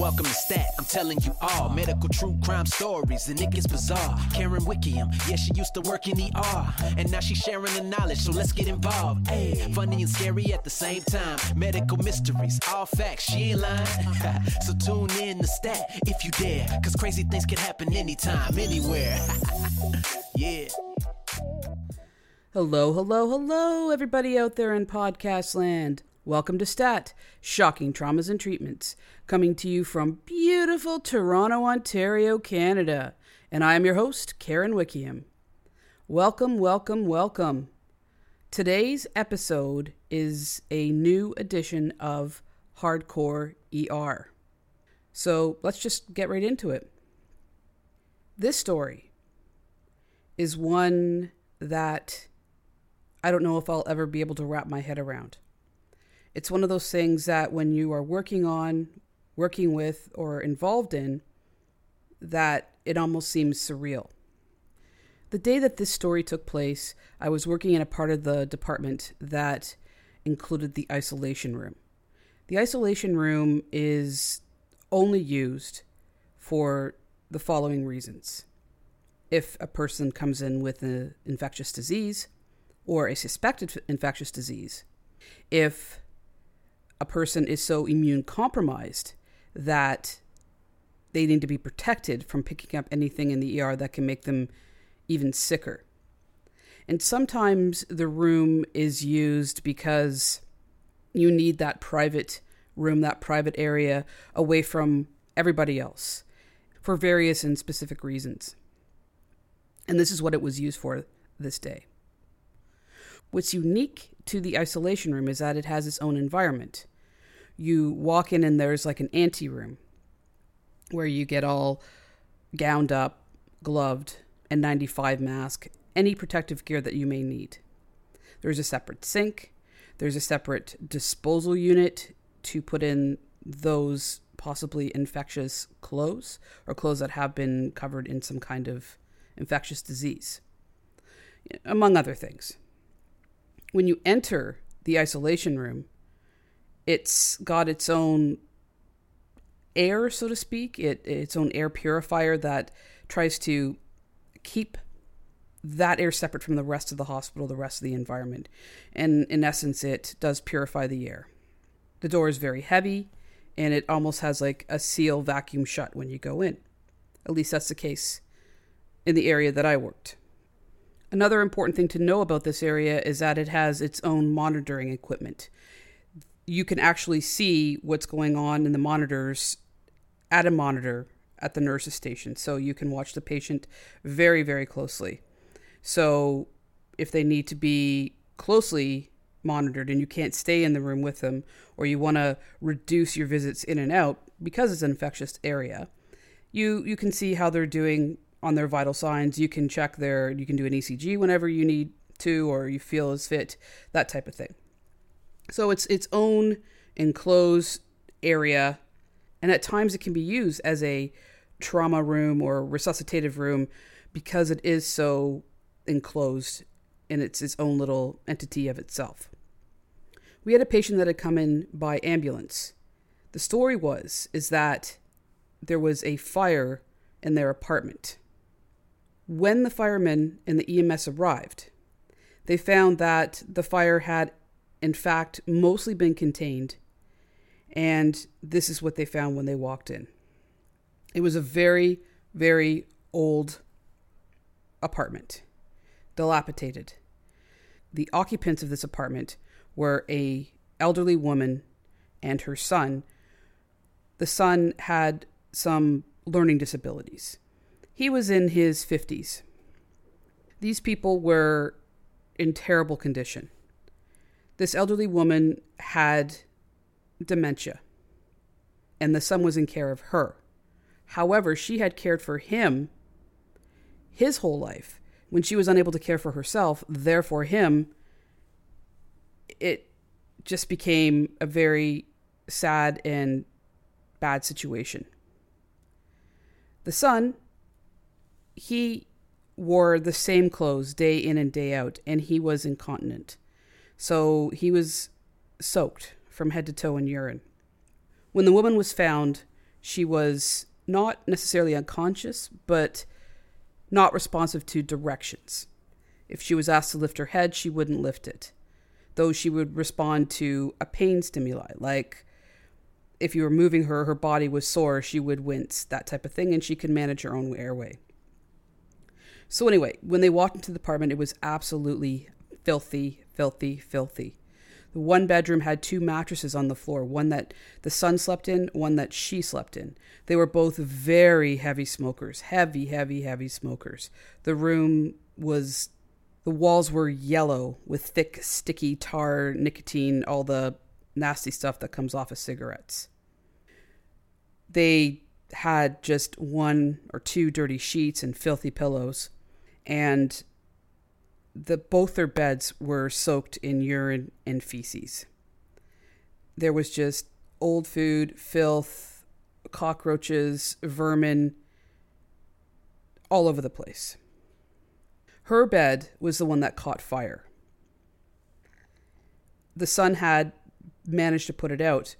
Welcome to Stat, I'm telling you all medical true crime stories, and it gets bizarre. Karen Wickham, yeah, she used to work in the ER, and now she's sharing the knowledge, so let's get involved. Hey, funny and scary at the same time. Medical mysteries, all facts, she ain't lying. so tune in to Stat if you dare, cause crazy things can happen anytime, anywhere. yeah. Hello, hello, hello, everybody out there in podcast land. Welcome to STAT, Shocking Traumas and Treatments, coming to you from beautiful Toronto, Ontario, Canada. And I am your host, Karen Wickham. Welcome, welcome, welcome. Today's episode is a new edition of Hardcore ER. So let's just get right into it. This story is one that I don't know if I'll ever be able to wrap my head around. It's one of those things that when you are working on, working with, or involved in, that it almost seems surreal. The day that this story took place, I was working in a part of the department that included the isolation room. The isolation room is only used for the following reasons. If a person comes in with an infectious disease or a suspected infectious disease, if a person is so immune compromised that they need to be protected from picking up anything in the ER that can make them even sicker. And sometimes the room is used because you need that private room, that private area away from everybody else for various and specific reasons. And this is what it was used for this day. What's unique to the isolation room is that it has its own environment you walk in and there's like an ante room where you get all gowned up, gloved, and 95 mask, any protective gear that you may need. There's a separate sink, there's a separate disposal unit to put in those possibly infectious clothes or clothes that have been covered in some kind of infectious disease, among other things. When you enter the isolation room, it's got its own air, so to speak, it, its own air purifier that tries to keep that air separate from the rest of the hospital, the rest of the environment. And in essence, it does purify the air. The door is very heavy and it almost has like a seal vacuum shut when you go in. At least that's the case in the area that I worked. Another important thing to know about this area is that it has its own monitoring equipment you can actually see what's going on in the monitors at a monitor at the nurse's station. So you can watch the patient very, very closely. So if they need to be closely monitored and you can't stay in the room with them, or you want to reduce your visits in and out because it's an infectious area, you you can see how they're doing on their vital signs. You can check their you can do an ECG whenever you need to or you feel is fit, that type of thing. So it's its own enclosed area, and at times it can be used as a trauma room or resuscitative room because it is so enclosed and it's its own little entity of itself. We had a patient that had come in by ambulance. The story was is that there was a fire in their apartment. When the firemen and the EMS arrived, they found that the fire had in fact, mostly been contained. And this is what they found when they walked in. It was a very, very old apartment, dilapidated. The occupants of this apartment were a elderly woman and her son. The son had some learning disabilities. He was in his 50s. These people were in terrible condition this elderly woman had dementia, and the son was in care of her. However, she had cared for him his whole life. When she was unable to care for herself, therefore, him, it just became a very sad and bad situation. The son, he wore the same clothes day in and day out, and he was incontinent. So he was soaked from head to toe in urine. When the woman was found, She was not necessarily unconscious, but not responsive to directions. If she was asked to lift her head, she wouldn't lift it, though she would respond to a pain stimuli, like if you were moving her, her body was sore, she would wince, that type of thing, and she could manage her own airway. So, anyway, when they walked into the apartment, it was absolutely filthy, filthy, filthy. The one bedroom had two mattresses on the floor, one that the son slept in, one that she slept in. They were both very heavy smokers, heavy, heavy, heavy smokers. The room was, the walls were yellow with thick, sticky tar, nicotine, all the nasty stuff that comes off of cigarettes. They had just one or two dirty sheets and filthy pillows, and the both their beds were soaked in urine and feces. There was just old food, filth, cockroaches, vermin all over the place. Her bed was the one that caught fire. The son had managed to put it out,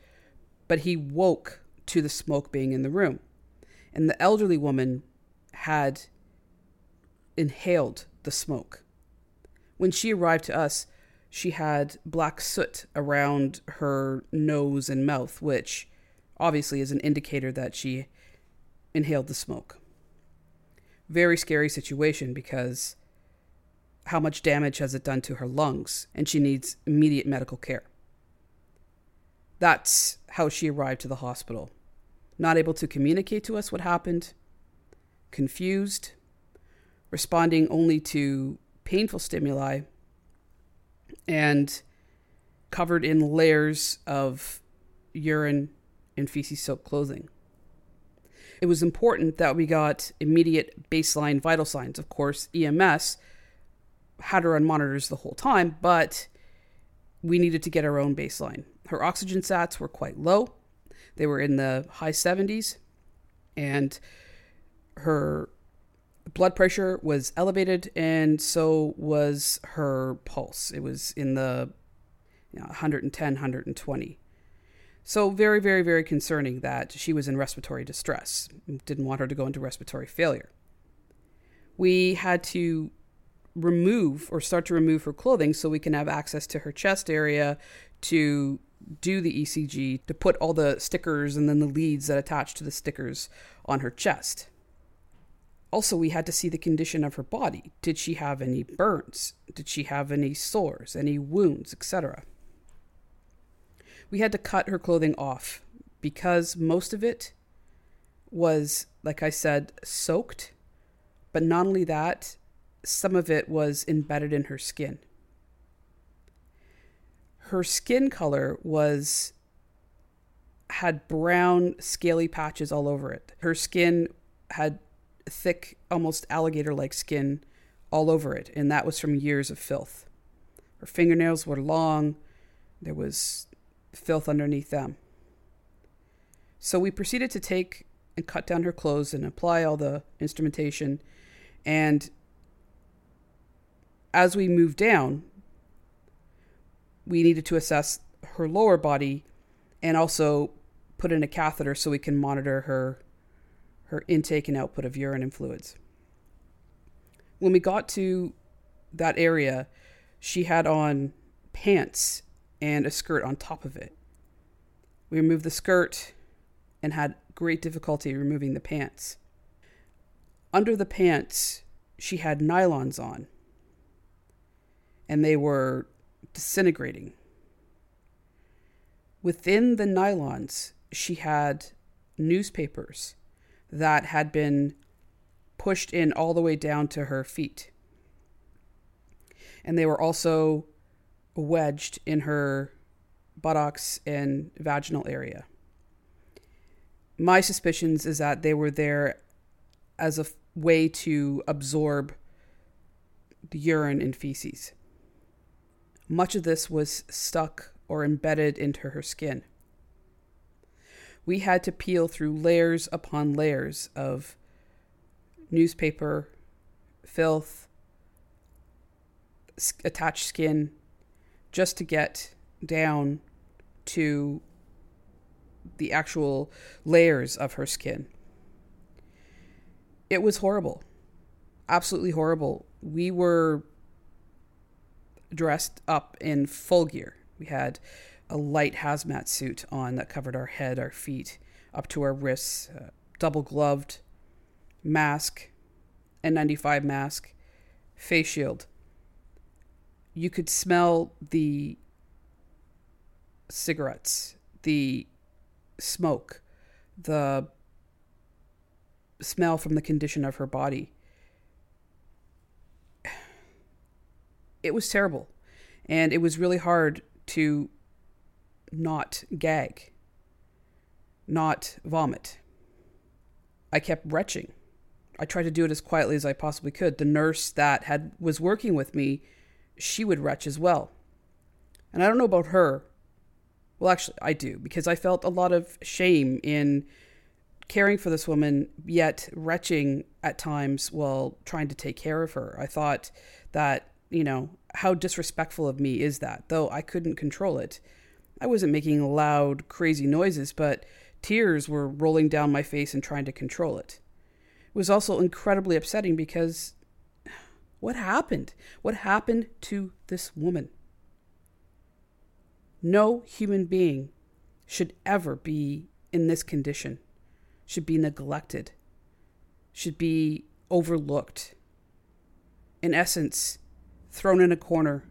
but he woke to the smoke being in the room. And the elderly woman had inhaled the smoke. When she arrived to us, she had black soot around her nose and mouth, which obviously is an indicator that she inhaled the smoke. Very scary situation because how much damage has it done to her lungs, and she needs immediate medical care. That's how she arrived to the hospital. Not able to communicate to us what happened, confused, responding only to painful stimuli, and covered in layers of urine and feces soaked clothing. It was important that we got immediate baseline vital signs. Of course, EMS had her on monitors the whole time, but we needed to get our own baseline. Her oxygen sats were quite low. They were in the high 70s, and her blood pressure was elevated, and so was her pulse. It was in the you know, 110, 120. So, very, very, very concerning that she was in respiratory distress. Didn't want her to go into respiratory failure. We had to remove or start to remove her clothing so we can have access to her chest area to do the ECG to put all the stickers and then the leads that attach to the stickers on her chest. Also, we had to see the condition of her body. Did she have any burns? Did she have any sores, any wounds, etc.? We had to cut her clothing off because most of it was, like I said, soaked. But not only that, some of it was embedded in her skin her skin color was had brown scaly patches all over it. Her skin had thick, almost alligator like skin all over it, and that was from years of filth. Her fingernails were long, there was filth underneath them. So we proceeded to take and cut down her clothes and apply all the instrumentation. And as we moved down, we needed to assess her lower body and also put in a catheter so we can monitor her her intake and output of urine and fluids. When we got to that area, she had on pants and a skirt on top of it. We removed the skirt and had great difficulty removing the pants. Under the pants, she had nylons on, and they were disintegrating. Within the nylons, she had newspapers that had been pushed in all the way down to her feet. And they were also wedged in her buttocks and vaginal area. My suspicions is that they were there as a way to absorb the urine and feces. Much of this was stuck or embedded into her skin. We had to peel through layers upon layers of newspaper, filth, attached skin, just to get down to the actual layers of her skin. It was horrible. Absolutely horrible. We were dressed up in full gear. We had a light hazmat suit on that covered our head, our feet, up to our wrists, uh, double gloved, mask, N95 mask, face shield. You could smell the cigarettes, the smoke, the smell from the condition of her body. It was terrible. And it was really hard to not gag, not vomit. I kept retching. I tried to do it as quietly as I possibly could. The nurse that had was working with me, she would retch as well. And I don't know about her. Well, actually, I do because I felt a lot of shame in caring for this woman, yet retching at times while trying to take care of her. I thought that, you know, how disrespectful of me is that? Though I couldn't control it. I wasn't making loud, crazy noises, but tears were rolling down my face and trying to control it. It was also incredibly upsetting because what happened? What happened to this woman? No human being should ever be in this condition, should be neglected, should be overlooked. In essence, thrown in a corner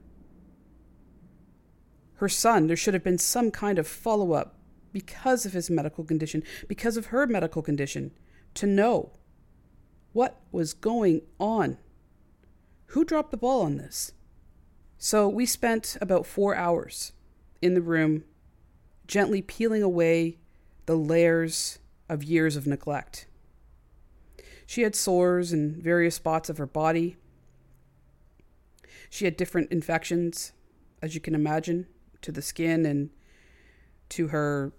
her son, there should have been some kind of follow up because of his medical condition, because of her medical condition, to know what was going on. Who dropped the ball on this? So we spent about four hours in the room, gently peeling away the layers of years of neglect. She had sores in various spots of her body. She had different infections, as you can imagine to the skin and to her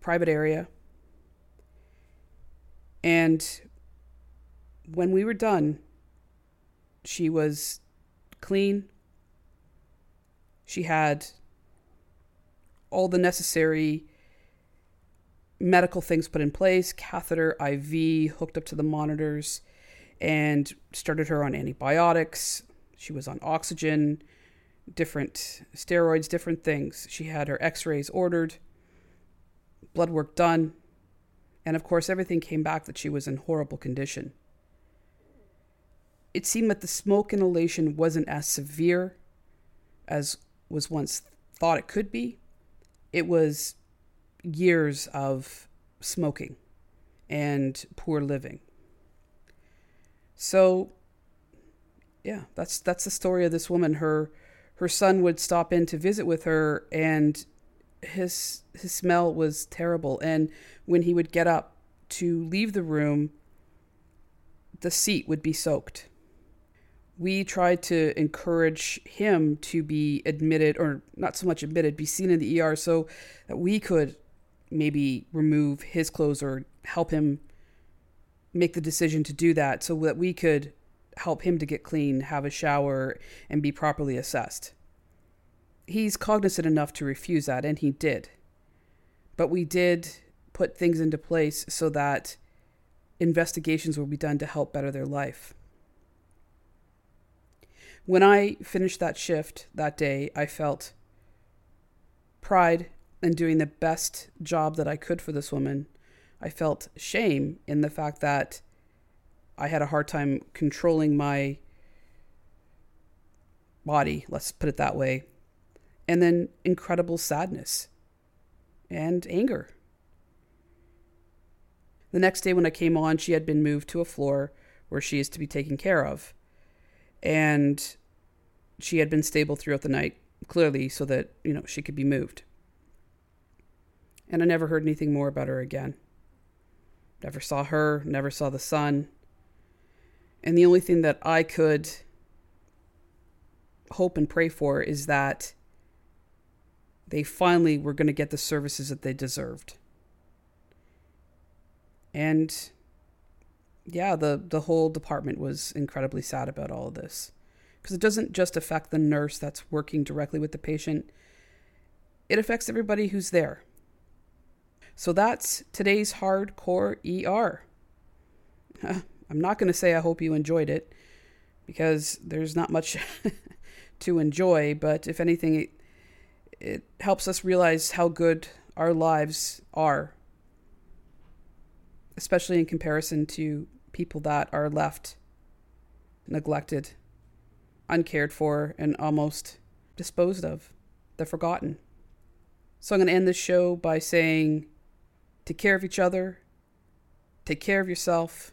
private area. And when we were done, she was clean. She had all the necessary medical things put in place catheter, IV, hooked up to the monitors, and started her on antibiotics. She was on oxygen different steroids, different things. She had her x rays ordered, blood work done, and of course, everything came back that she was in horrible condition. It seemed that the smoke inhalation wasn't as severe as was once thought it could be. It was years of smoking and poor living. So, yeah, that's that's the story of this woman. Her her son would stop in to visit with her and his his smell was terrible. And when he would get up to leave the room the seat would be soaked. We tried to encourage him to be admitted or not so much admitted be seen in the ER so that we could maybe remove his clothes or help him make the decision to do that so that we could help him to get clean, have a shower, and be properly assessed. He's cognizant enough to refuse that, and he did. But we did put things into place so that investigations will be done to help better their life. When I finished that shift that day, I felt pride in doing the best job that I could for this woman. I felt shame in the fact that I had a hard time controlling my body, let's put it that way. And then incredible sadness and anger. The next day, when I came on, she had been moved to a floor where she is to be taken care of. And she had been stable throughout the night, clearly, so that, you know, she could be moved. And I never heard anything more about her again. Never saw her, never saw the son. And the only thing that I could hope and pray for is that they finally were going to get the services that they deserved. And yeah, the, the whole department was incredibly sad about all of this. Because it doesn't just affect the nurse that's working directly with the patient, it affects everybody who's there. So that's today's hardcore ER. I'm not going to say I hope you enjoyed it because there's not much to enjoy, but if anything, it, it helps us realize how good our lives are, especially in comparison to people that are left neglected, uncared for, and almost disposed of. They're forgotten. So I'm going to end this show by saying take care of each other, take care of yourself,